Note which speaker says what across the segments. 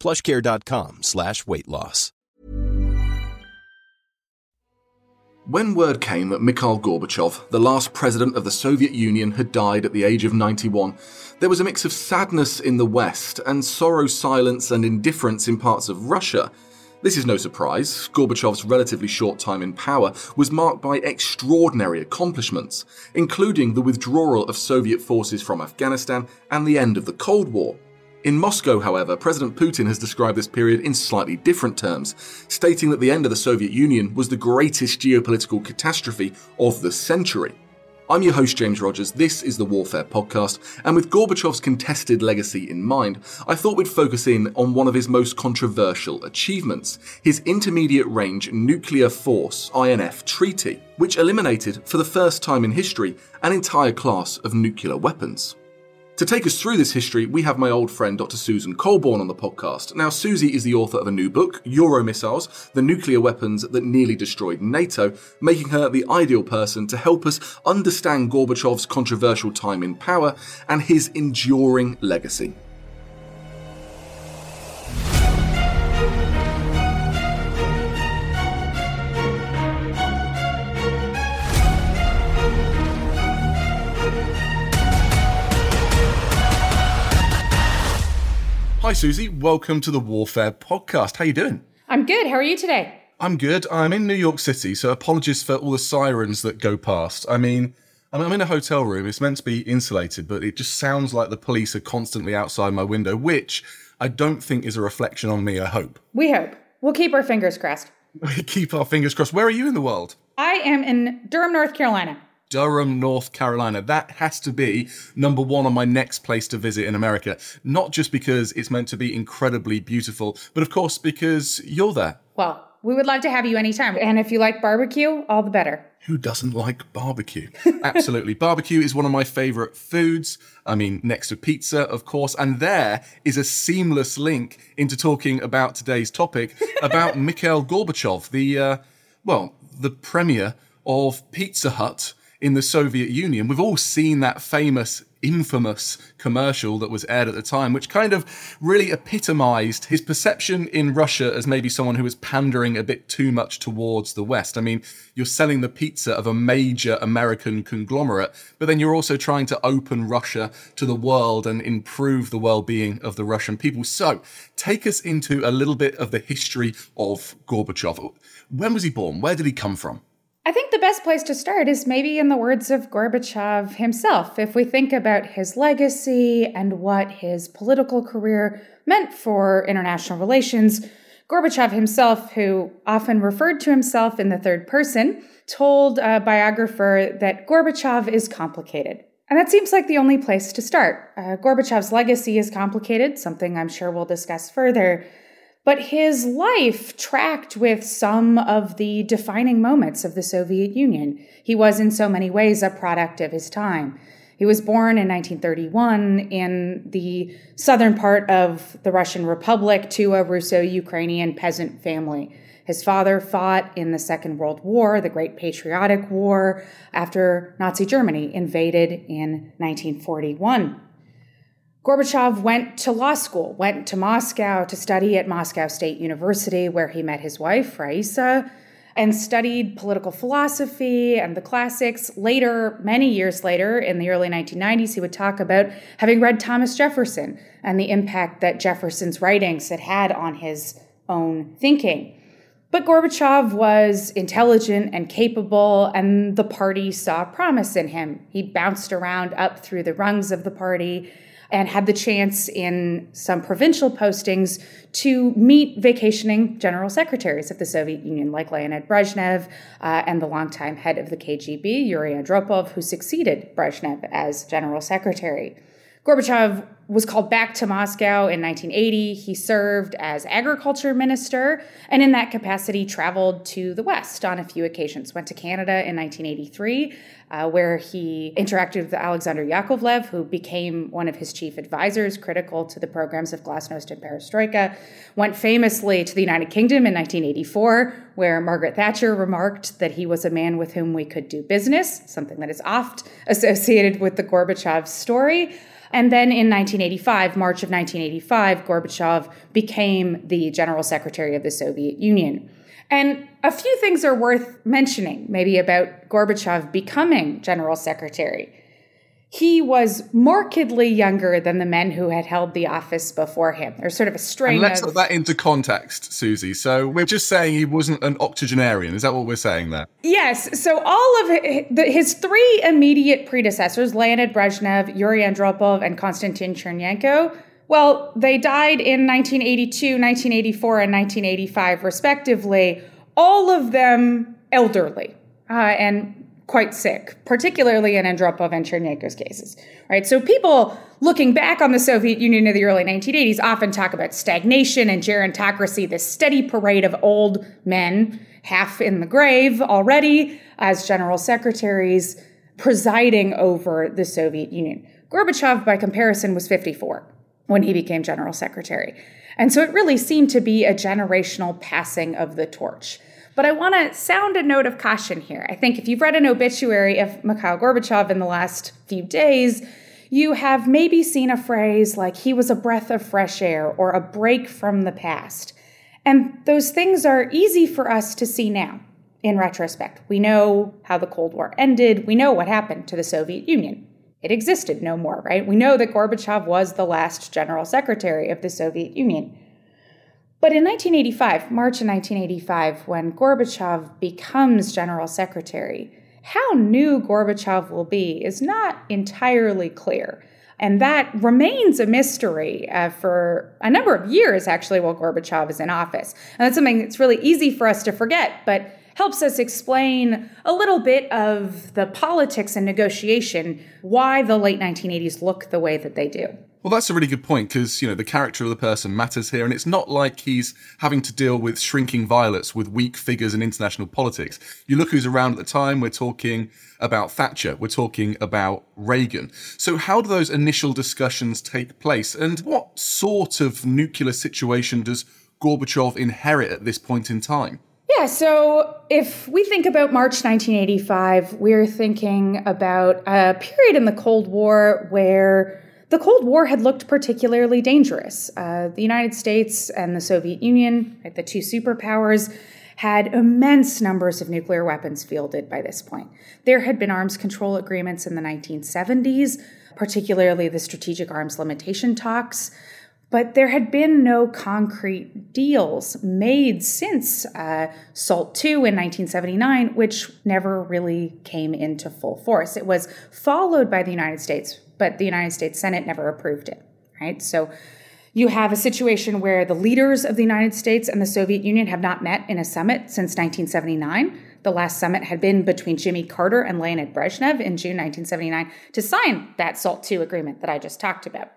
Speaker 1: plushcare.com slash weight loss.
Speaker 2: When word came that Mikhail Gorbachev, the last president of the Soviet Union, had died at the age of 91, there was a mix of sadness in the West and sorrow, silence, and indifference in parts of Russia. This is no surprise. Gorbachev's relatively short time in power was marked by extraordinary accomplishments, including the withdrawal of Soviet forces from Afghanistan and the end of the Cold War. In Moscow, however, President Putin has described this period in slightly different terms, stating that the end of the Soviet Union was the greatest geopolitical catastrophe of the century. I'm your host, James Rogers. This is the Warfare Podcast, and with Gorbachev's contested legacy in mind, I thought we'd focus in on one of his most controversial achievements his Intermediate Range Nuclear Force INF Treaty, which eliminated, for the first time in history, an entire class of nuclear weapons. To take us through this history, we have my old friend Dr. Susan Colbourn on the podcast. Now, Susie is the author of a new book, Euromissiles The Nuclear Weapons That Nearly Destroyed NATO, making her the ideal person to help us understand Gorbachev's controversial time in power and his enduring legacy. Hi, Susie. Welcome to the Warfare Podcast. How are you doing?
Speaker 3: I'm good. How are you today?
Speaker 2: I'm good. I'm in New York City, so apologies for all the sirens that go past. I mean, I'm in a hotel room. It's meant to be insulated, but it just sounds like the police are constantly outside my window, which I don't think is a reflection on me. I hope.
Speaker 3: We hope. We'll keep our fingers crossed.
Speaker 2: We keep our fingers crossed. Where are you in the world?
Speaker 3: I am in Durham, North Carolina.
Speaker 2: Durham, North Carolina. That has to be number one on my next place to visit in America. Not just because it's meant to be incredibly beautiful, but of course because you're there.
Speaker 3: Well, we would love to have you anytime. And if you like barbecue, all the better.
Speaker 2: Who doesn't like barbecue? Absolutely. barbecue is one of my favorite foods. I mean, next to pizza, of course. And there is a seamless link into talking about today's topic about Mikhail Gorbachev, the, uh, well, the premier of Pizza Hut in the Soviet Union. We've all seen that famous, infamous commercial that was aired at the time, which kind of really epitomized his perception in Russia as maybe someone who was pandering a bit too much towards the West. I mean, you're selling the pizza of a major American conglomerate, but then you're also trying to open Russia to the world and improve the well being of the Russian people. So, take us into a little bit of the history of Gorbachev. When was he born? Where did he come from?
Speaker 3: I think the best place to start is maybe in the words of Gorbachev himself. If we think about his legacy and what his political career meant for international relations, Gorbachev himself, who often referred to himself in the third person, told a biographer that Gorbachev is complicated. And that seems like the only place to start. Uh, Gorbachev's legacy is complicated, something I'm sure we'll discuss further. But his life tracked with some of the defining moments of the Soviet Union. He was, in so many ways, a product of his time. He was born in 1931 in the southern part of the Russian Republic to a Russo Ukrainian peasant family. His father fought in the Second World War, the Great Patriotic War, after Nazi Germany invaded in 1941. Gorbachev went to law school, went to Moscow to study at Moscow State University, where he met his wife, Raisa, and studied political philosophy and the classics. Later, many years later, in the early 1990s, he would talk about having read Thomas Jefferson and the impact that Jefferson's writings had had on his own thinking. But Gorbachev was intelligent and capable, and the party saw promise in him. He bounced around up through the rungs of the party and had the chance in some provincial postings to meet vacationing general secretaries of the Soviet Union, like Leonid Brezhnev uh, and the longtime head of the KGB, Yuri Andropov, who succeeded Brezhnev as general secretary. Gorbachev was called back to Moscow in 1980. He served as agriculture minister and, in that capacity, traveled to the West on a few occasions. Went to Canada in 1983, uh, where he interacted with Alexander Yakovlev, who became one of his chief advisors, critical to the programs of Glasnost and Perestroika. Went famously to the United Kingdom in 1984, where Margaret Thatcher remarked that he was a man with whom we could do business, something that is oft associated with the Gorbachev story. And then in 1985, March of 1985, Gorbachev became the general secretary of the Soviet Union. And a few things are worth mentioning, maybe about Gorbachev becoming general secretary he was markedly younger than the men who had held the office before him. There's sort of a strain.
Speaker 2: And let's
Speaker 3: of,
Speaker 2: put that into context, Susie. So we're just saying he wasn't an octogenarian. Is that what we're saying there?
Speaker 3: Yes. So all of his three immediate predecessors, Leonid Brezhnev, Yuri Andropov, and Konstantin Chernenko, well, they died in 1982, 1984, and 1985, respectively. All of them elderly. Uh, and quite sick, particularly in Andropov and Chernenko's cases, right? So people looking back on the Soviet Union in the early 1980s often talk about stagnation and gerontocracy, this steady parade of old men, half in the grave already, as general secretaries presiding over the Soviet Union. Gorbachev, by comparison, was 54 when he became general secretary. And so it really seemed to be a generational passing of the torch. But I want to sound a note of caution here. I think if you've read an obituary of Mikhail Gorbachev in the last few days, you have maybe seen a phrase like he was a breath of fresh air or a break from the past. And those things are easy for us to see now in retrospect. We know how the Cold War ended, we know what happened to the Soviet Union. It existed no more, right? We know that Gorbachev was the last general secretary of the Soviet Union. But in 1985, March of 1985, when Gorbachev becomes general secretary, how new Gorbachev will be is not entirely clear. And that remains a mystery uh, for a number of years, actually, while Gorbachev is in office. And that's something that's really easy for us to forget, but helps us explain a little bit of the politics and negotiation, why the late 1980s look the way that they do.
Speaker 2: Well, that's a really good point because, you know, the character of the person matters here. And it's not like he's having to deal with shrinking violets with weak figures in international politics. You look who's around at the time, we're talking about Thatcher, we're talking about Reagan. So, how do those initial discussions take place? And what sort of nuclear situation does Gorbachev inherit at this point in time?
Speaker 3: Yeah, so if we think about March 1985, we're thinking about a period in the Cold War where the Cold War had looked particularly dangerous. Uh, the United States and the Soviet Union, right, the two superpowers, had immense numbers of nuclear weapons fielded by this point. There had been arms control agreements in the 1970s, particularly the Strategic Arms Limitation talks, but there had been no concrete deals made since uh, SALT II in 1979, which never really came into full force. It was followed by the United States but the United States Senate never approved it, right? So you have a situation where the leaders of the United States and the Soviet Union have not met in a summit since 1979. The last summit had been between Jimmy Carter and Leonid Brezhnev in June 1979 to sign that SALT II agreement that I just talked about.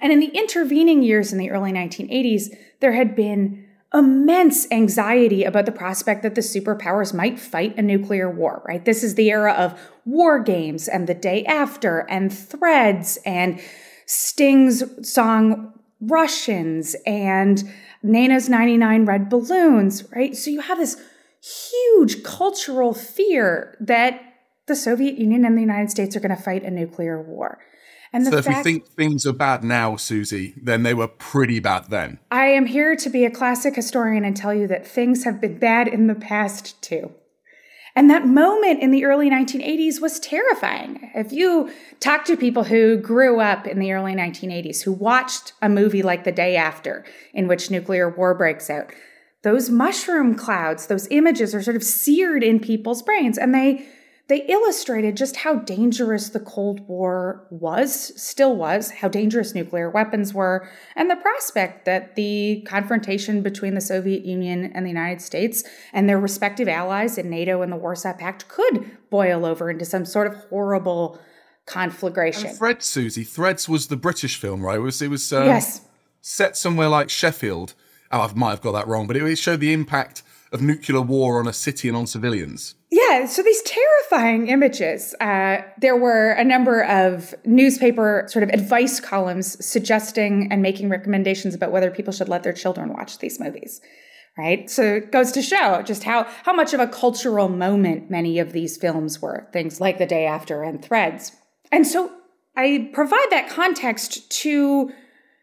Speaker 3: And in the intervening years in the early 1980s, there had been immense anxiety about the prospect that the superpowers might fight a nuclear war, right? This is the era of war games and the day after and threads and Sting's song Russians and Nena's 99 Red Balloons, right? So you have this huge cultural fear that the Soviet Union and the United States are going to fight a nuclear war.
Speaker 2: And so if we think things are bad now, Susie, then they were pretty bad then.
Speaker 3: I am here to be a classic historian and tell you that things have been bad in the past too. And that moment in the early 1980s was terrifying. If you talk to people who grew up in the early 1980s, who watched a movie like The Day After, in which nuclear war breaks out, those mushroom clouds, those images are sort of seared in people's brains. And they they illustrated just how dangerous the Cold War was, still was, how dangerous nuclear weapons were, and the prospect that the confrontation between the Soviet Union and the United States and their respective allies in NATO and the Warsaw Pact could boil over into some sort of horrible conflagration.
Speaker 4: And Threads, Susie. Threads was the British film, right? It was it was um,
Speaker 3: yes.
Speaker 4: set somewhere like Sheffield. Oh, I might have got that wrong, but it showed the impact of nuclear war on a city and on civilians.
Speaker 3: Yeah, so these terrifying images. Uh, there were a number of newspaper sort of advice columns suggesting and making recommendations about whether people should let their children watch these movies. Right? So it goes to show just how, how much of a cultural moment many of these films were, things like The Day After and Threads. And so I provide that context to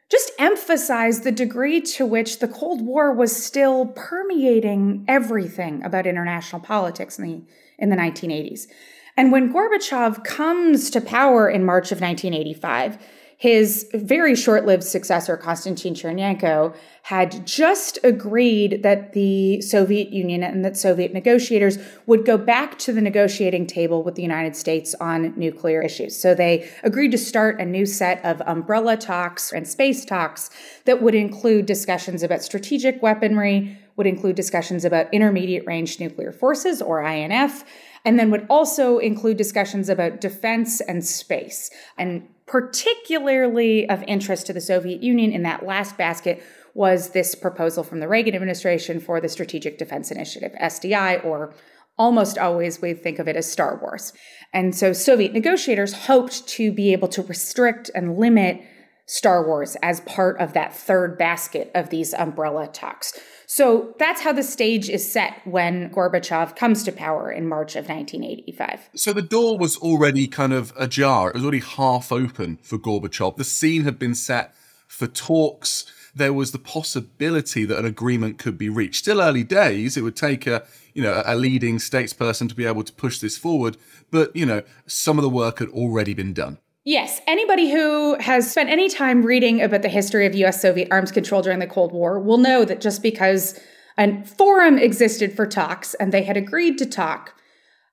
Speaker 3: just emphasize the degree to which the Cold War was still permeating everything about international politics in the, in the 1980s. And when Gorbachev comes to power in March of 1985, his very short lived successor, Konstantin Chernenko, had just agreed that the Soviet Union and that Soviet negotiators would go back to the negotiating table with the United States on nuclear issues. So they agreed to start a new set of umbrella talks and space talks that would include discussions about strategic weaponry, would include discussions about intermediate range nuclear forces, or INF, and then would also include discussions about defense and space. And particularly of interest to the Soviet Union in that last basket was this proposal from the Reagan administration for the Strategic Defense Initiative, SDI, or almost always we think of it as Star Wars. And so Soviet negotiators hoped to be able to restrict and limit Star Wars as part of that third basket of these umbrella talks. So that's how the stage is set when Gorbachev comes to power in March of 1985.
Speaker 4: So the door was already kind of ajar. It was already half open for Gorbachev. The scene had been set for talks. There was the possibility that an agreement could be reached. Still early days. It would take a, you know, a leading statesperson to be able to push this forward. But, you know, some of the work had already been done.
Speaker 3: Yes, anybody who has spent any time reading about the history of US Soviet arms control during the Cold War will know that just because a forum existed for talks and they had agreed to talk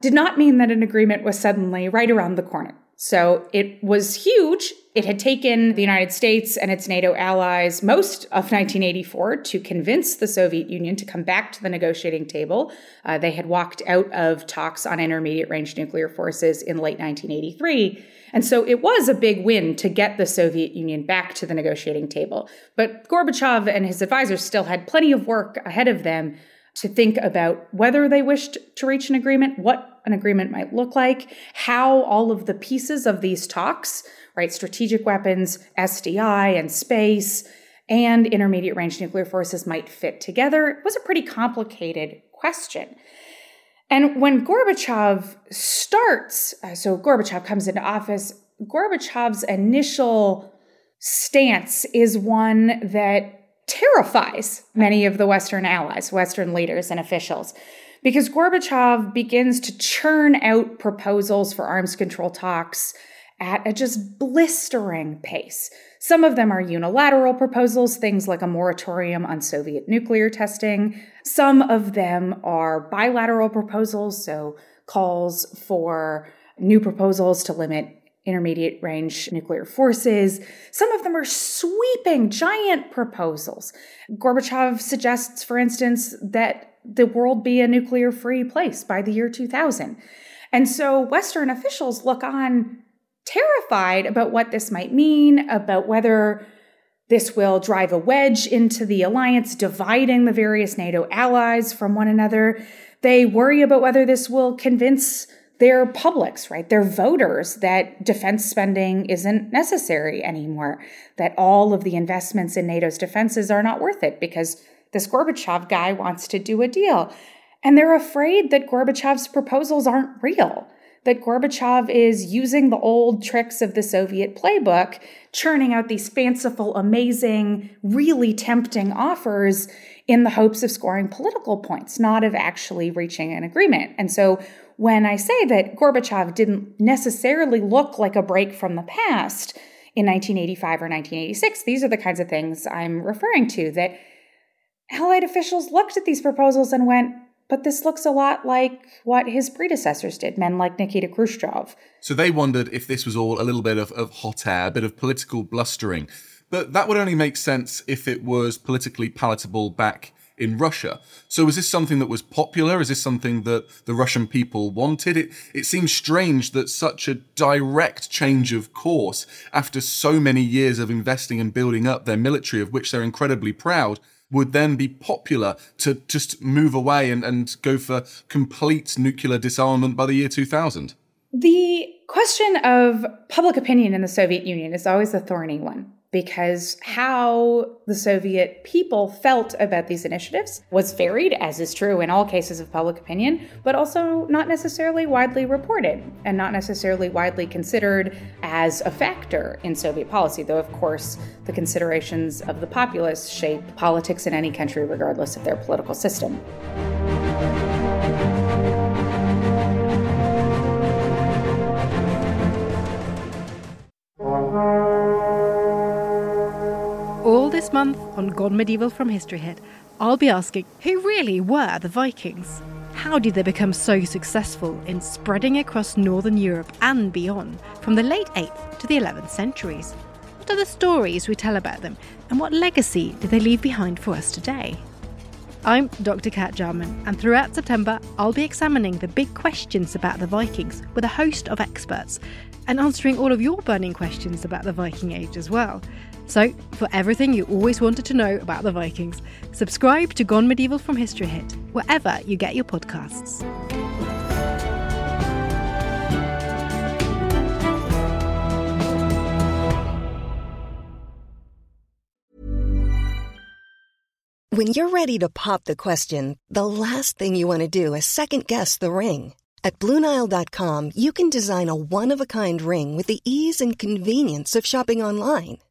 Speaker 3: did not mean that an agreement was suddenly right around the corner. So it was huge. It had taken the United States and its NATO allies most of 1984 to convince the Soviet Union to come back to the negotiating table. Uh, they had walked out of talks on intermediate range nuclear forces in late 1983. And so it was a big win to get the Soviet Union back to the negotiating table. But Gorbachev and his advisors still had plenty of work ahead of them to think about whether they wished to reach an agreement, what an agreement might look like, how all of the pieces of these talks, right, strategic weapons, SDI, and space, and intermediate range nuclear forces might fit together. It was a pretty complicated question. And when Gorbachev starts, uh, so Gorbachev comes into office, Gorbachev's initial stance is one that terrifies many of the Western allies, Western leaders and officials, because Gorbachev begins to churn out proposals for arms control talks at a just blistering pace. Some of them are unilateral proposals, things like a moratorium on Soviet nuclear testing. Some of them are bilateral proposals, so calls for new proposals to limit intermediate range nuclear forces. Some of them are sweeping, giant proposals. Gorbachev suggests, for instance, that the world be a nuclear free place by the year 2000. And so Western officials look on terrified about what this might mean, about whether this will drive a wedge into the alliance, dividing the various NATO allies from one another. They worry about whether this will convince their publics, right, their voters, that defense spending isn't necessary anymore, that all of the investments in NATO's defenses are not worth it because this Gorbachev guy wants to do a deal. And they're afraid that Gorbachev's proposals aren't real that Gorbachev is using the old tricks of the Soviet playbook, churning out these fanciful, amazing, really tempting offers in the hopes of scoring political points, not of actually reaching an agreement. And so when I say that Gorbachev didn't necessarily look like a break from the past in 1985 or 1986, these are the kinds of things I'm referring to that Allied officials looked at these proposals and went, but this looks a lot like what his predecessors did, men like Nikita Khrushchev.
Speaker 4: So they wondered if this was all a little bit of, of hot air, a bit of political blustering. But that would only make sense if it was politically palatable back in Russia. So is this something that was popular? Is this something that the Russian people wanted? It, it seems strange that such a direct change of course, after so many years of investing and building up their military, of which they're incredibly proud, would then be popular to just move away and, and go for complete nuclear disarmament by the year 2000?
Speaker 3: The question of public opinion in the Soviet Union is always a thorny one because how the Soviet people felt about these initiatives was varied, as is true in all cases of public opinion, but also not necessarily widely reported and not necessarily widely considered as a factor in Soviet policy, though, of course, the considerations of the populace shape politics in any country regardless of their political system.
Speaker 5: Month on Gone Medieval from History Hit, I'll be asking who really were the Vikings? How did they become so successful in spreading across Northern Europe and beyond from the late 8th to the 11th centuries? What are the stories we tell about them, and what legacy did they leave behind for us today? I'm Dr. Cat Jarman, and throughout September, I'll be examining the big questions about the Vikings with a host of experts and answering all of your burning questions about the Viking Age as well. So, for everything you always wanted to know about the Vikings, subscribe to Gone Medieval from History Hit, wherever you get your podcasts.
Speaker 6: When you're ready to pop the question, the last thing you want to do is second guess the ring. At Bluenile.com, you can design a one of a kind ring with the ease and convenience of shopping online.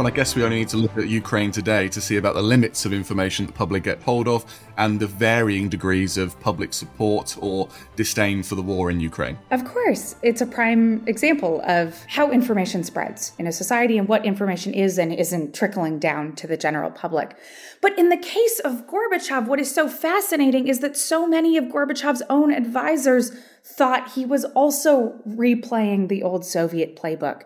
Speaker 4: Well, I guess we only need to look at Ukraine today to see about the limits of information the public get hold of and the varying degrees of public support or disdain for the war in Ukraine.
Speaker 3: Of course, it's a prime example of how information spreads in a society and what information is and isn't trickling down to the general public. But in the case of Gorbachev, what is so fascinating is that so many of Gorbachev's own advisors thought he was also replaying the old Soviet playbook.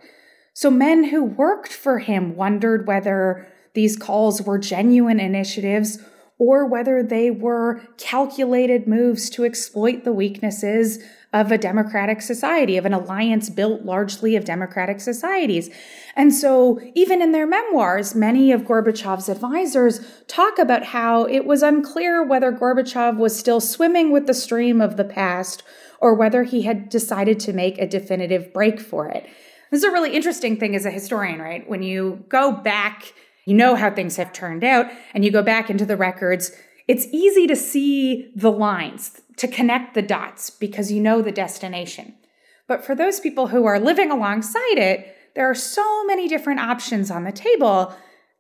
Speaker 3: So men who worked for him wondered whether these calls were genuine initiatives or whether they were calculated moves to exploit the weaknesses of a democratic society, of an alliance built largely of democratic societies. And so, even in their memoirs, many of Gorbachev's advisors talk about how it was unclear whether Gorbachev was still swimming with the stream of the past or whether he had decided to make a definitive break for it. This is a really interesting thing as a historian, right? When you go back, you know how things have turned out, and you go back into the records, it's easy to see the lines, to connect the dots, because you know the destination. But for those people who are living alongside it, there are so many different options on the table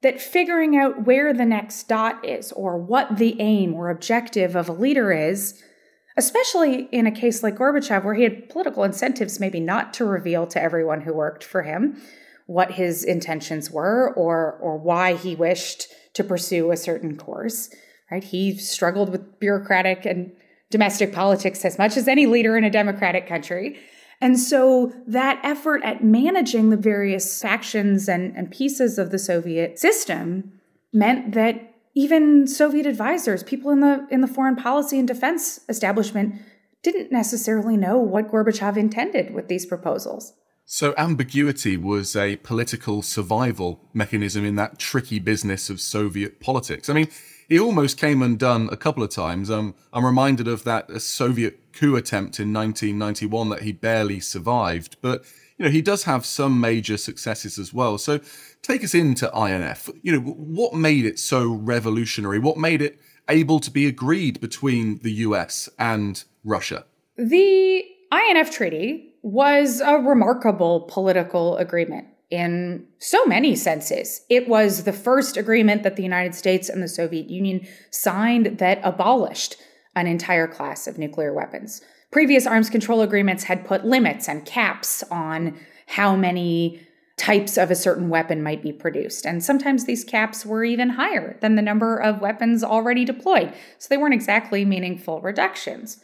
Speaker 3: that figuring out where the next dot is or what the aim or objective of a leader is, especially in a case like Gorbachev, where he had political incentives maybe not to reveal to everyone who worked for him what his intentions were or, or why he wished to pursue a certain course, right? He struggled with bureaucratic and domestic politics as much as any leader in a democratic country. And so that effort at managing the various factions and, and pieces of the Soviet system meant that even Soviet advisors, people in the in the foreign policy and defense establishment, didn't necessarily know what Gorbachev intended with these proposals.
Speaker 4: So ambiguity was a political survival mechanism in that tricky business of Soviet politics. I mean, he almost came undone a couple of times. Um, I'm reminded of that Soviet coup attempt in 1991 that he barely survived. But you know, he does have some major successes as well. So take us into INF. You know, what made it so revolutionary? What made it able to be agreed between the US and Russia?
Speaker 3: The INF Treaty was a remarkable political agreement in so many senses. It was the first agreement that the United States and the Soviet Union signed that abolished an entire class of nuclear weapons. Previous arms control agreements had put limits and caps on how many types of a certain weapon might be produced. And sometimes these caps were even higher than the number of weapons already deployed. So they weren't exactly meaningful reductions.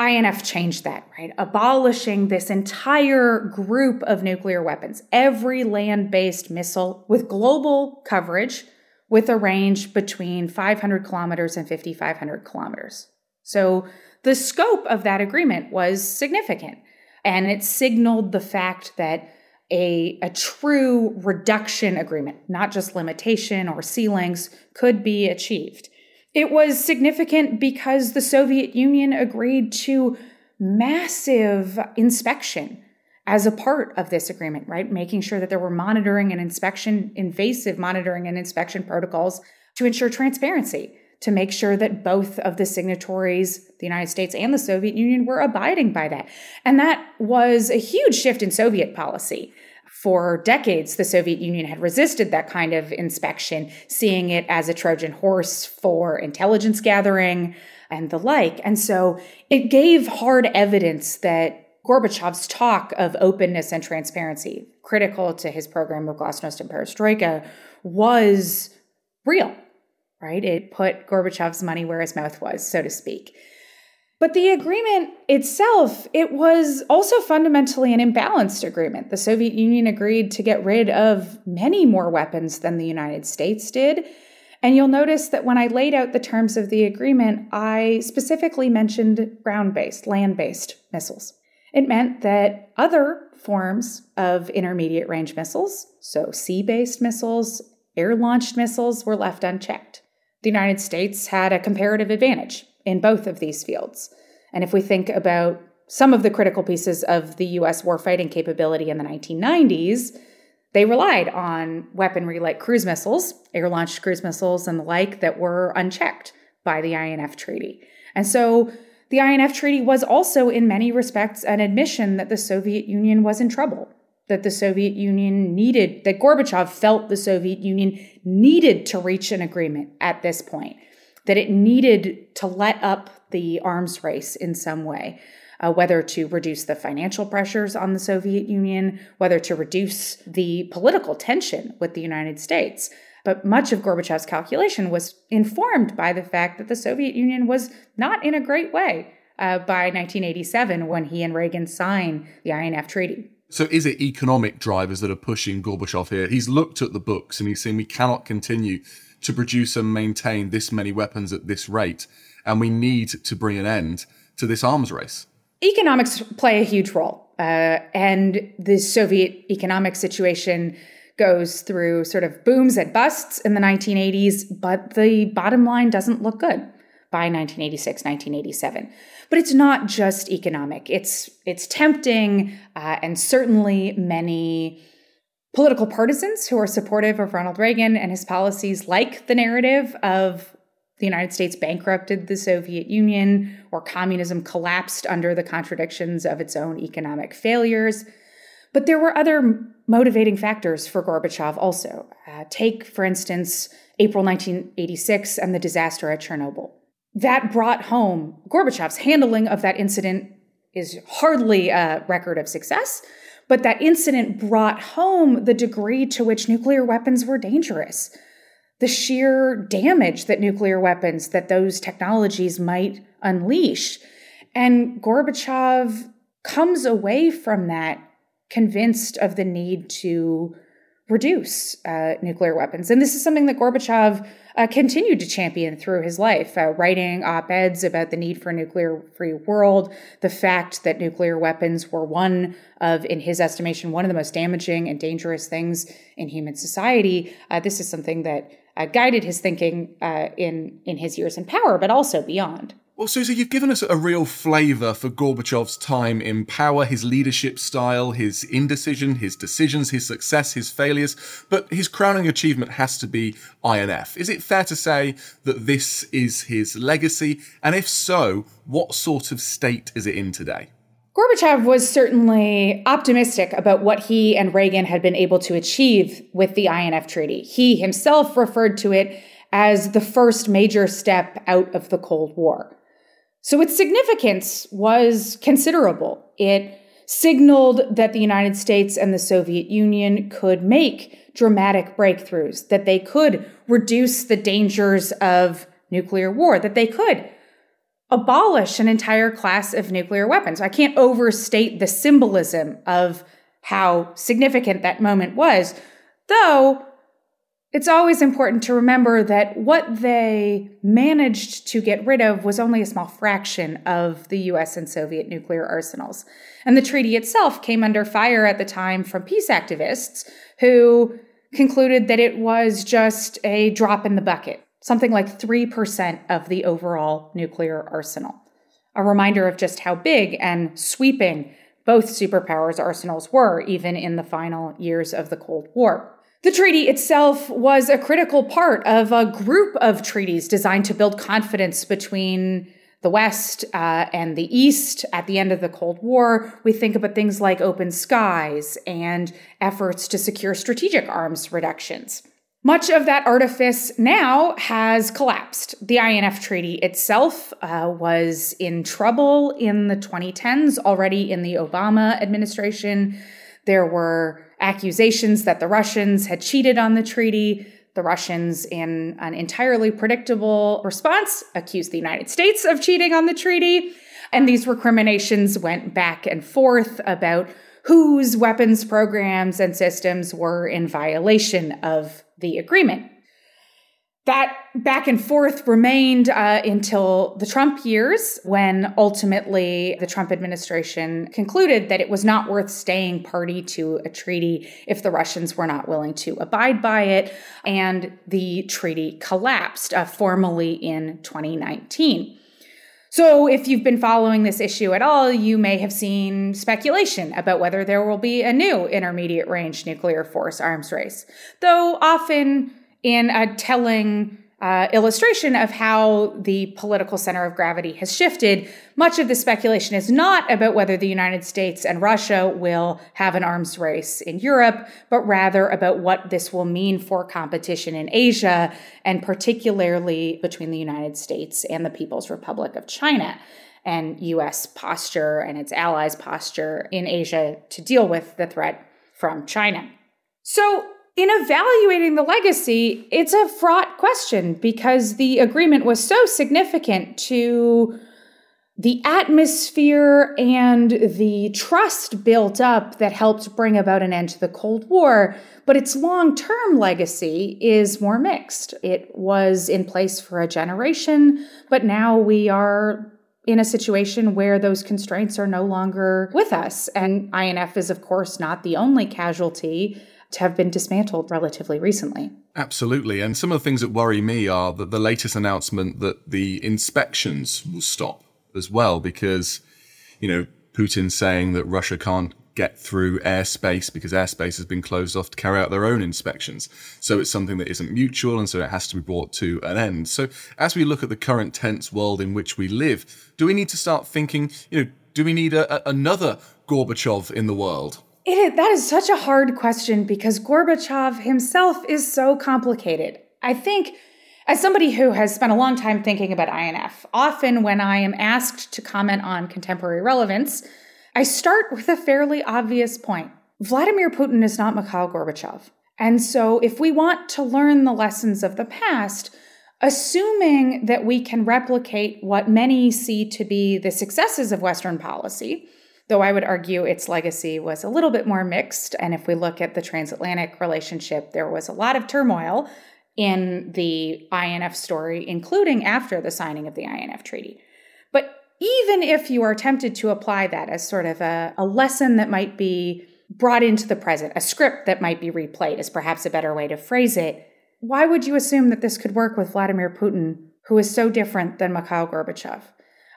Speaker 3: INF changed that, right? Abolishing this entire group of nuclear weapons, every land based missile with global coverage with a range between 500 kilometers and 5,500 kilometers. So the scope of that agreement was significant. And it signaled the fact that a, a true reduction agreement, not just limitation or ceilings, could be achieved. It was significant because the Soviet Union agreed to massive inspection as a part of this agreement, right? Making sure that there were monitoring and inspection, invasive monitoring and inspection protocols to ensure transparency, to make sure that both of the signatories, the United States and the Soviet Union, were abiding by that. And that was a huge shift in Soviet policy for decades, the Soviet Union had resisted that kind of inspection, seeing it as a Trojan horse for intelligence gathering and the like. And so it gave hard evidence that Gorbachev's talk of openness and transparency, critical to his program of Glasnost and Perestroika, was real, right? It put Gorbachev's money where his mouth was, so to speak. But the agreement itself, it was also fundamentally an imbalanced agreement. The Soviet Union agreed to get rid of many more weapons than the United States did. And you'll notice that when I laid out the terms of the agreement, I specifically mentioned ground based, land based missiles. It meant that other forms of intermediate range missiles, so sea based missiles, air launched missiles, were left unchecked. The United States had a comparative advantage in both of these fields. And if we think about some of the critical pieces of the US warfighting capability in the 1990s, they relied on weaponry like cruise missiles, air launched cruise missiles, and the like that were unchecked by the INF Treaty. And so the INF Treaty was also, in many respects, an admission that the Soviet Union was in trouble, that the Soviet Union needed, that Gorbachev felt the Soviet Union needed to reach an agreement at this point that it needed to let up the arms race in some way, uh, whether to reduce the financial pressures on the Soviet Union, whether to reduce the political tension with the United States. But much of Gorbachev's calculation was informed by the fact that the Soviet Union was not in a great way uh, by 1987 when he and Reagan signed the INF Treaty.
Speaker 4: So, is it economic drivers that are pushing Gorbachev here? He's looked at the books and he's saying we cannot continue to produce and maintain this many weapons at this rate. And we need to bring an end to this arms race.
Speaker 3: Economics play a huge role. Uh, and the Soviet economic situation goes through sort of booms and busts in the 1980s, but the bottom line doesn't look good by 1986, 1987. But it's not just economic. It's it's tempting, uh, and certainly many Political partisans who are supportive of Ronald Reagan and his policies like the narrative of the United States bankrupted the Soviet Union or communism collapsed under the contradictions of its own economic failures. But there were other motivating factors for Gorbachev also. Uh, take, for instance, April 1986 and the disaster at Chernobyl. That brought home Gorbachev's handling of that incident is hardly a record of success, but that incident brought home the degree to which nuclear weapons were dangerous, the sheer damage that nuclear weapons, that those technologies might unleash. And Gorbachev comes away from that convinced of the need to reduce uh, nuclear weapons. And this is something that Gorbachev uh, continued to champion through his life, uh, writing op eds about the need for a nuclear free world, the fact that nuclear weapons were one of, in his estimation, one of the most damaging and dangerous things in human society. Uh, this is something that uh, guided his thinking uh, in, in his years in power, but also beyond.
Speaker 4: Well, Susie, you've given us a real flavour for Gorbachev's time in power, his leadership style, his indecision, his decisions, his success, his failures. But his crowning achievement has to be INF. Is it fair to say that this is his legacy? And if so, what sort of state is it in today?
Speaker 3: Gorbachev was certainly optimistic about what he and Reagan had been able to achieve with the INF Treaty. He himself referred to it as the first major step out of the Cold War. So its significance was considerable. It signaled that the United States and the Soviet Union could make dramatic breakthroughs, that they could reduce the dangers of nuclear war, that they could abolish an entire class of nuclear weapons. I can't overstate the symbolism of how significant that moment was, though it's always important to remember that what they managed to get rid of was only a small fraction of the US and Soviet nuclear arsenals. And the treaty itself came under fire at the time from peace activists who concluded that it was just a drop in the bucket, something like 3% of the overall nuclear arsenal. A reminder of just how big and sweeping both superpowers' arsenals were, even in the final years of the Cold War. The treaty itself was a critical part of a group of treaties designed to build confidence between the West uh, and the East at the end of the Cold War. We think about things like open skies and efforts to secure strategic arms reductions. Much of that artifice now has collapsed. The INF Treaty itself uh, was in trouble in the 2010s, already in the Obama administration. There were accusations that the Russians had cheated on the treaty. The Russians, in an entirely predictable response, accused the United States of cheating on the treaty. And these recriminations went back and forth about whose weapons programs and systems were in violation of the agreement. That back and forth remained uh, until the Trump years, when ultimately the Trump administration concluded that it was not worth staying party to a treaty if the Russians were not willing to abide by it. And the treaty collapsed uh, formally in 2019. So, if you've been following this issue at all, you may have seen speculation about whether there will be a new intermediate range nuclear force arms race. Though often in a telling uh, illustration of how the political center of gravity has shifted. Much of the speculation is not about whether the United States and Russia will have an arms race in Europe, but rather about what this will mean for competition in Asia, and particularly between the United States and the People's Republic of China. And US posture and its allies' posture in Asia to deal with the threat from China. So, in evaluating the legacy, it's a fraught question because the agreement was so significant to the atmosphere and the trust built up that helped bring about an end to the Cold War. But its long term legacy is more mixed. It was in place for a generation, but now we are in a situation where those constraints are no longer with us. And INF is, of course, not the only casualty have been dismantled relatively recently.
Speaker 4: Absolutely. And some of the things that worry me are that the latest announcement that the inspections will stop as well, because, you know, Putin's saying that Russia can't get through airspace because airspace has been closed off to carry out their own inspections. So it's something that isn't mutual and so it has to be brought to an end. So as we look at the current tense world in which we live, do we need to start thinking, you know, do we need a, a, another Gorbachev in the world?
Speaker 3: That is such a hard question because Gorbachev himself is so complicated. I think, as somebody who has spent a long time thinking about INF, often when I am asked to comment on contemporary relevance, I start with a fairly obvious point. Vladimir Putin is not Mikhail Gorbachev. And so, if we want to learn the lessons of the past, assuming that we can replicate what many see to be the successes of Western policy, though I would argue its legacy was a little bit more mixed. And if we look at the transatlantic relationship, there was a lot of turmoil in the INF story, including after the signing of the INF treaty. But even if you are tempted to apply that as sort of a, a lesson that might be brought into the present, a script that might be replayed, is perhaps a better way to phrase it. Why would you assume that this could work with Vladimir Putin, who is so different than Mikhail Gorbachev?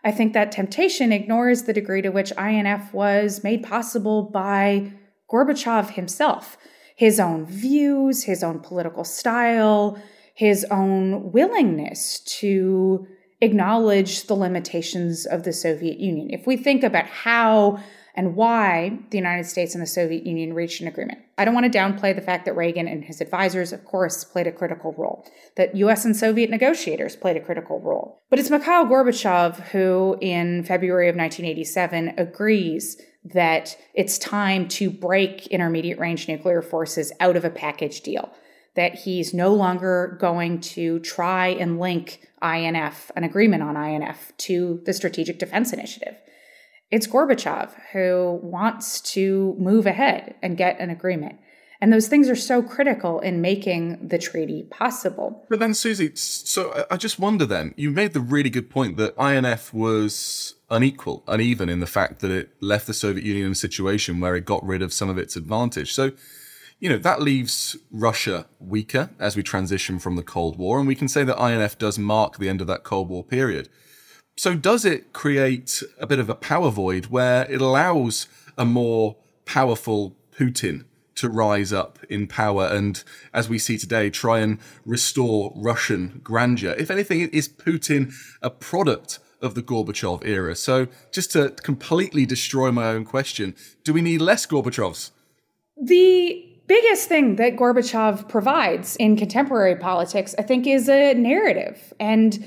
Speaker 3: I think that temptation ignores the degree to which INF was made possible by Gorbachev himself, his own views, his own political style, his own willingness to acknowledge the limitations of the Soviet Union. If we think about how and why the United States and the Soviet Union reached an agreement. I don't want to downplay the fact that Reagan and his advisors, of course, played a critical role, that US and Soviet negotiators played a critical role. But it's Mikhail Gorbachev who, in February of 1987, agrees that it's time to break intermediate range nuclear forces out of a package deal. That he's no longer going to try and link INF, an agreement on INF, to the Strategic Defense Initiative it's Gorbachev who wants to move ahead and get an agreement. And those things are so critical in making the treaty possible.
Speaker 2: But then, Susie, so uh, I just wonder then, you made the really good point that INF was unequal, uneven in the fact that it left the Soviet Union in a situation where it got rid of some of its advantage. So, you know, that leaves Russia weaker as we transition from the Cold War. And we can say that INF does mark the end of that Cold War period. So, does it create a bit of a power void where it allows a more powerful Putin to rise up in power and, as we see today, try and restore Russian grandeur? If anything, is Putin a product of the Gorbachev era? So, just to completely destroy my own question, do we need less Gorbachevs?
Speaker 3: The biggest thing that Gorbachev provides in contemporary politics, I think, is a narrative. And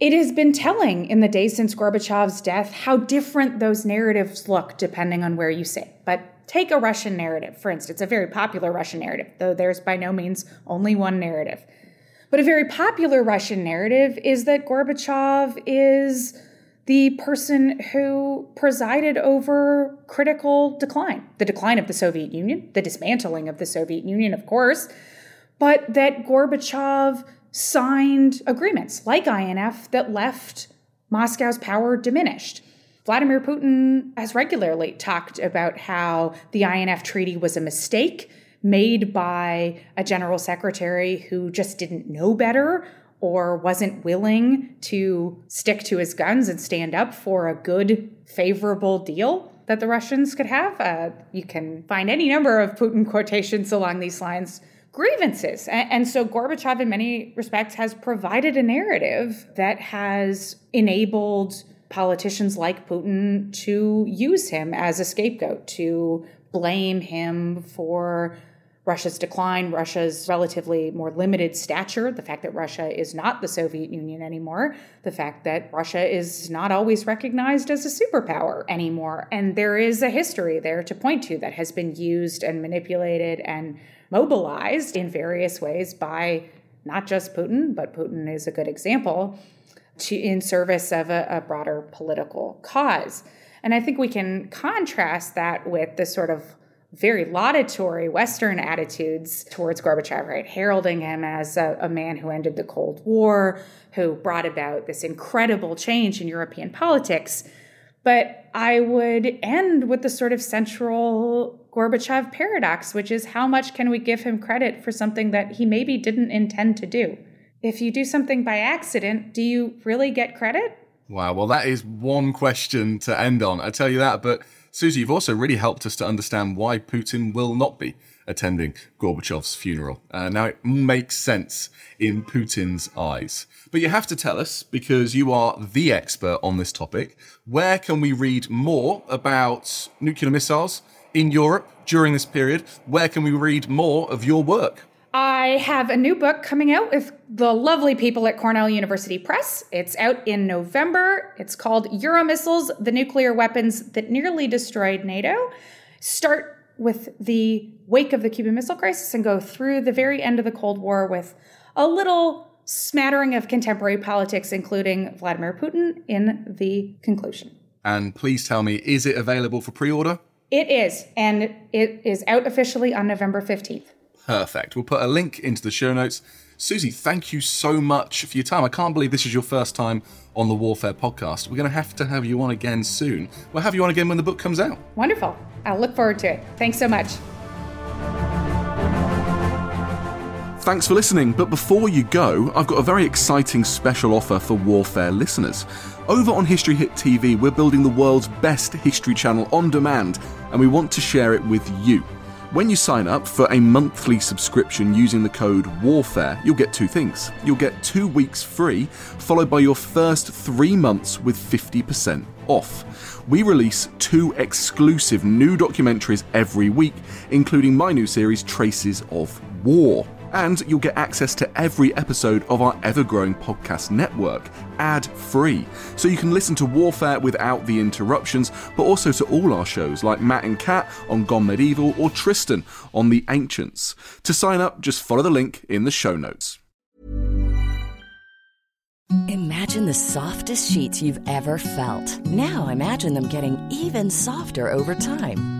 Speaker 3: it has been telling in the days since Gorbachev's death how different those narratives look depending on where you sit. But take a Russian narrative, for instance, a very popular Russian narrative, though there's by no means only one narrative. But a very popular Russian narrative is that Gorbachev is the person who presided over critical decline the decline of the Soviet Union, the dismantling of the Soviet Union, of course, but that Gorbachev signed agreements like INF that left Moscow's power diminished. Vladimir Putin has regularly talked about how the INF treaty was a mistake made by a general secretary who just didn't know better or wasn't willing to stick to his guns and stand up for a good, favorable deal that the Russians could have. Uh, you can find any number of Putin quotations along these lines grievances. And, so Gorbachev, in many respects, has provided a narrative that has enabled politicians like Putin to use him as a scapegoat, to blame him for Russia's decline, Russia's relatively more limited stature, the fact that Russia is not the Soviet Union anymore, the fact that Russia is not always recognized as a superpower anymore. And there is a history there to point to that has been used and manipulated and mobilized in various ways by not just Putin, but Putin is a good example, to, in service of a, a broader political cause. And I think we can contrast that with the sort of very laudatory Western attitudes towards Gorbachev, right? Heralding him as a, a, man who ended the Cold War, who brought about this incredible change in European politics. But I would end with the sort of central Gorbachev paradox, which is how much can we give him credit for something that he maybe didn't intend to do? If you do something by accident, do you really get credit?
Speaker 2: Wow, well, that is one question to end on. I tell you that. But Susie, you've also really helped us to understand why Putin will not be attending Gorbachev's funeral. Uh, now, it makes sense in Putin's eyes. But you have to tell us, because you are the expert on this topic, where can we read more about nuclear missiles
Speaker 4: in Europe during this period. Where can we read more of your work?
Speaker 3: I have a new book coming out with the lovely people at Cornell University Press. It's out in November. It's called Euromissiles The Nuclear Weapons That Nearly Destroyed NATO. Start with the wake of the Cuban Missile Crisis and go through the very end of the Cold War with a little smattering of contemporary politics, including Vladimir Putin, in the conclusion.
Speaker 4: And please tell me, is it available for pre order?
Speaker 3: It is, and it is out officially on November 15th.
Speaker 4: Perfect. We'll put a link into the show notes. Susie, thank you so much for your time. I can't believe this is your first time on the Warfare podcast. We're going to have to have you on again soon. We'll have you on again when the book comes out.
Speaker 3: Wonderful. I'll look forward to it. Thanks so much.
Speaker 2: Thanks for listening, but before you go, I've got a very exciting special offer for Warfare listeners. Over on History Hit TV, we're building the world's best history channel on demand, and we want to share it with you. When you sign up for a monthly subscription using the code WARFARE, you'll get two things. You'll get two weeks free, followed by your first three months with 50% off. We release two exclusive new documentaries every week, including my new series, Traces of War. And you'll get access to every episode of our ever growing podcast network, ad free. So you can listen to Warfare without the interruptions, but also to all our shows like Matt and Cat on Gone Medieval or Tristan on The Ancients. To sign up, just follow the link in the show notes.
Speaker 7: Imagine the softest sheets you've ever felt. Now imagine them getting even softer over time.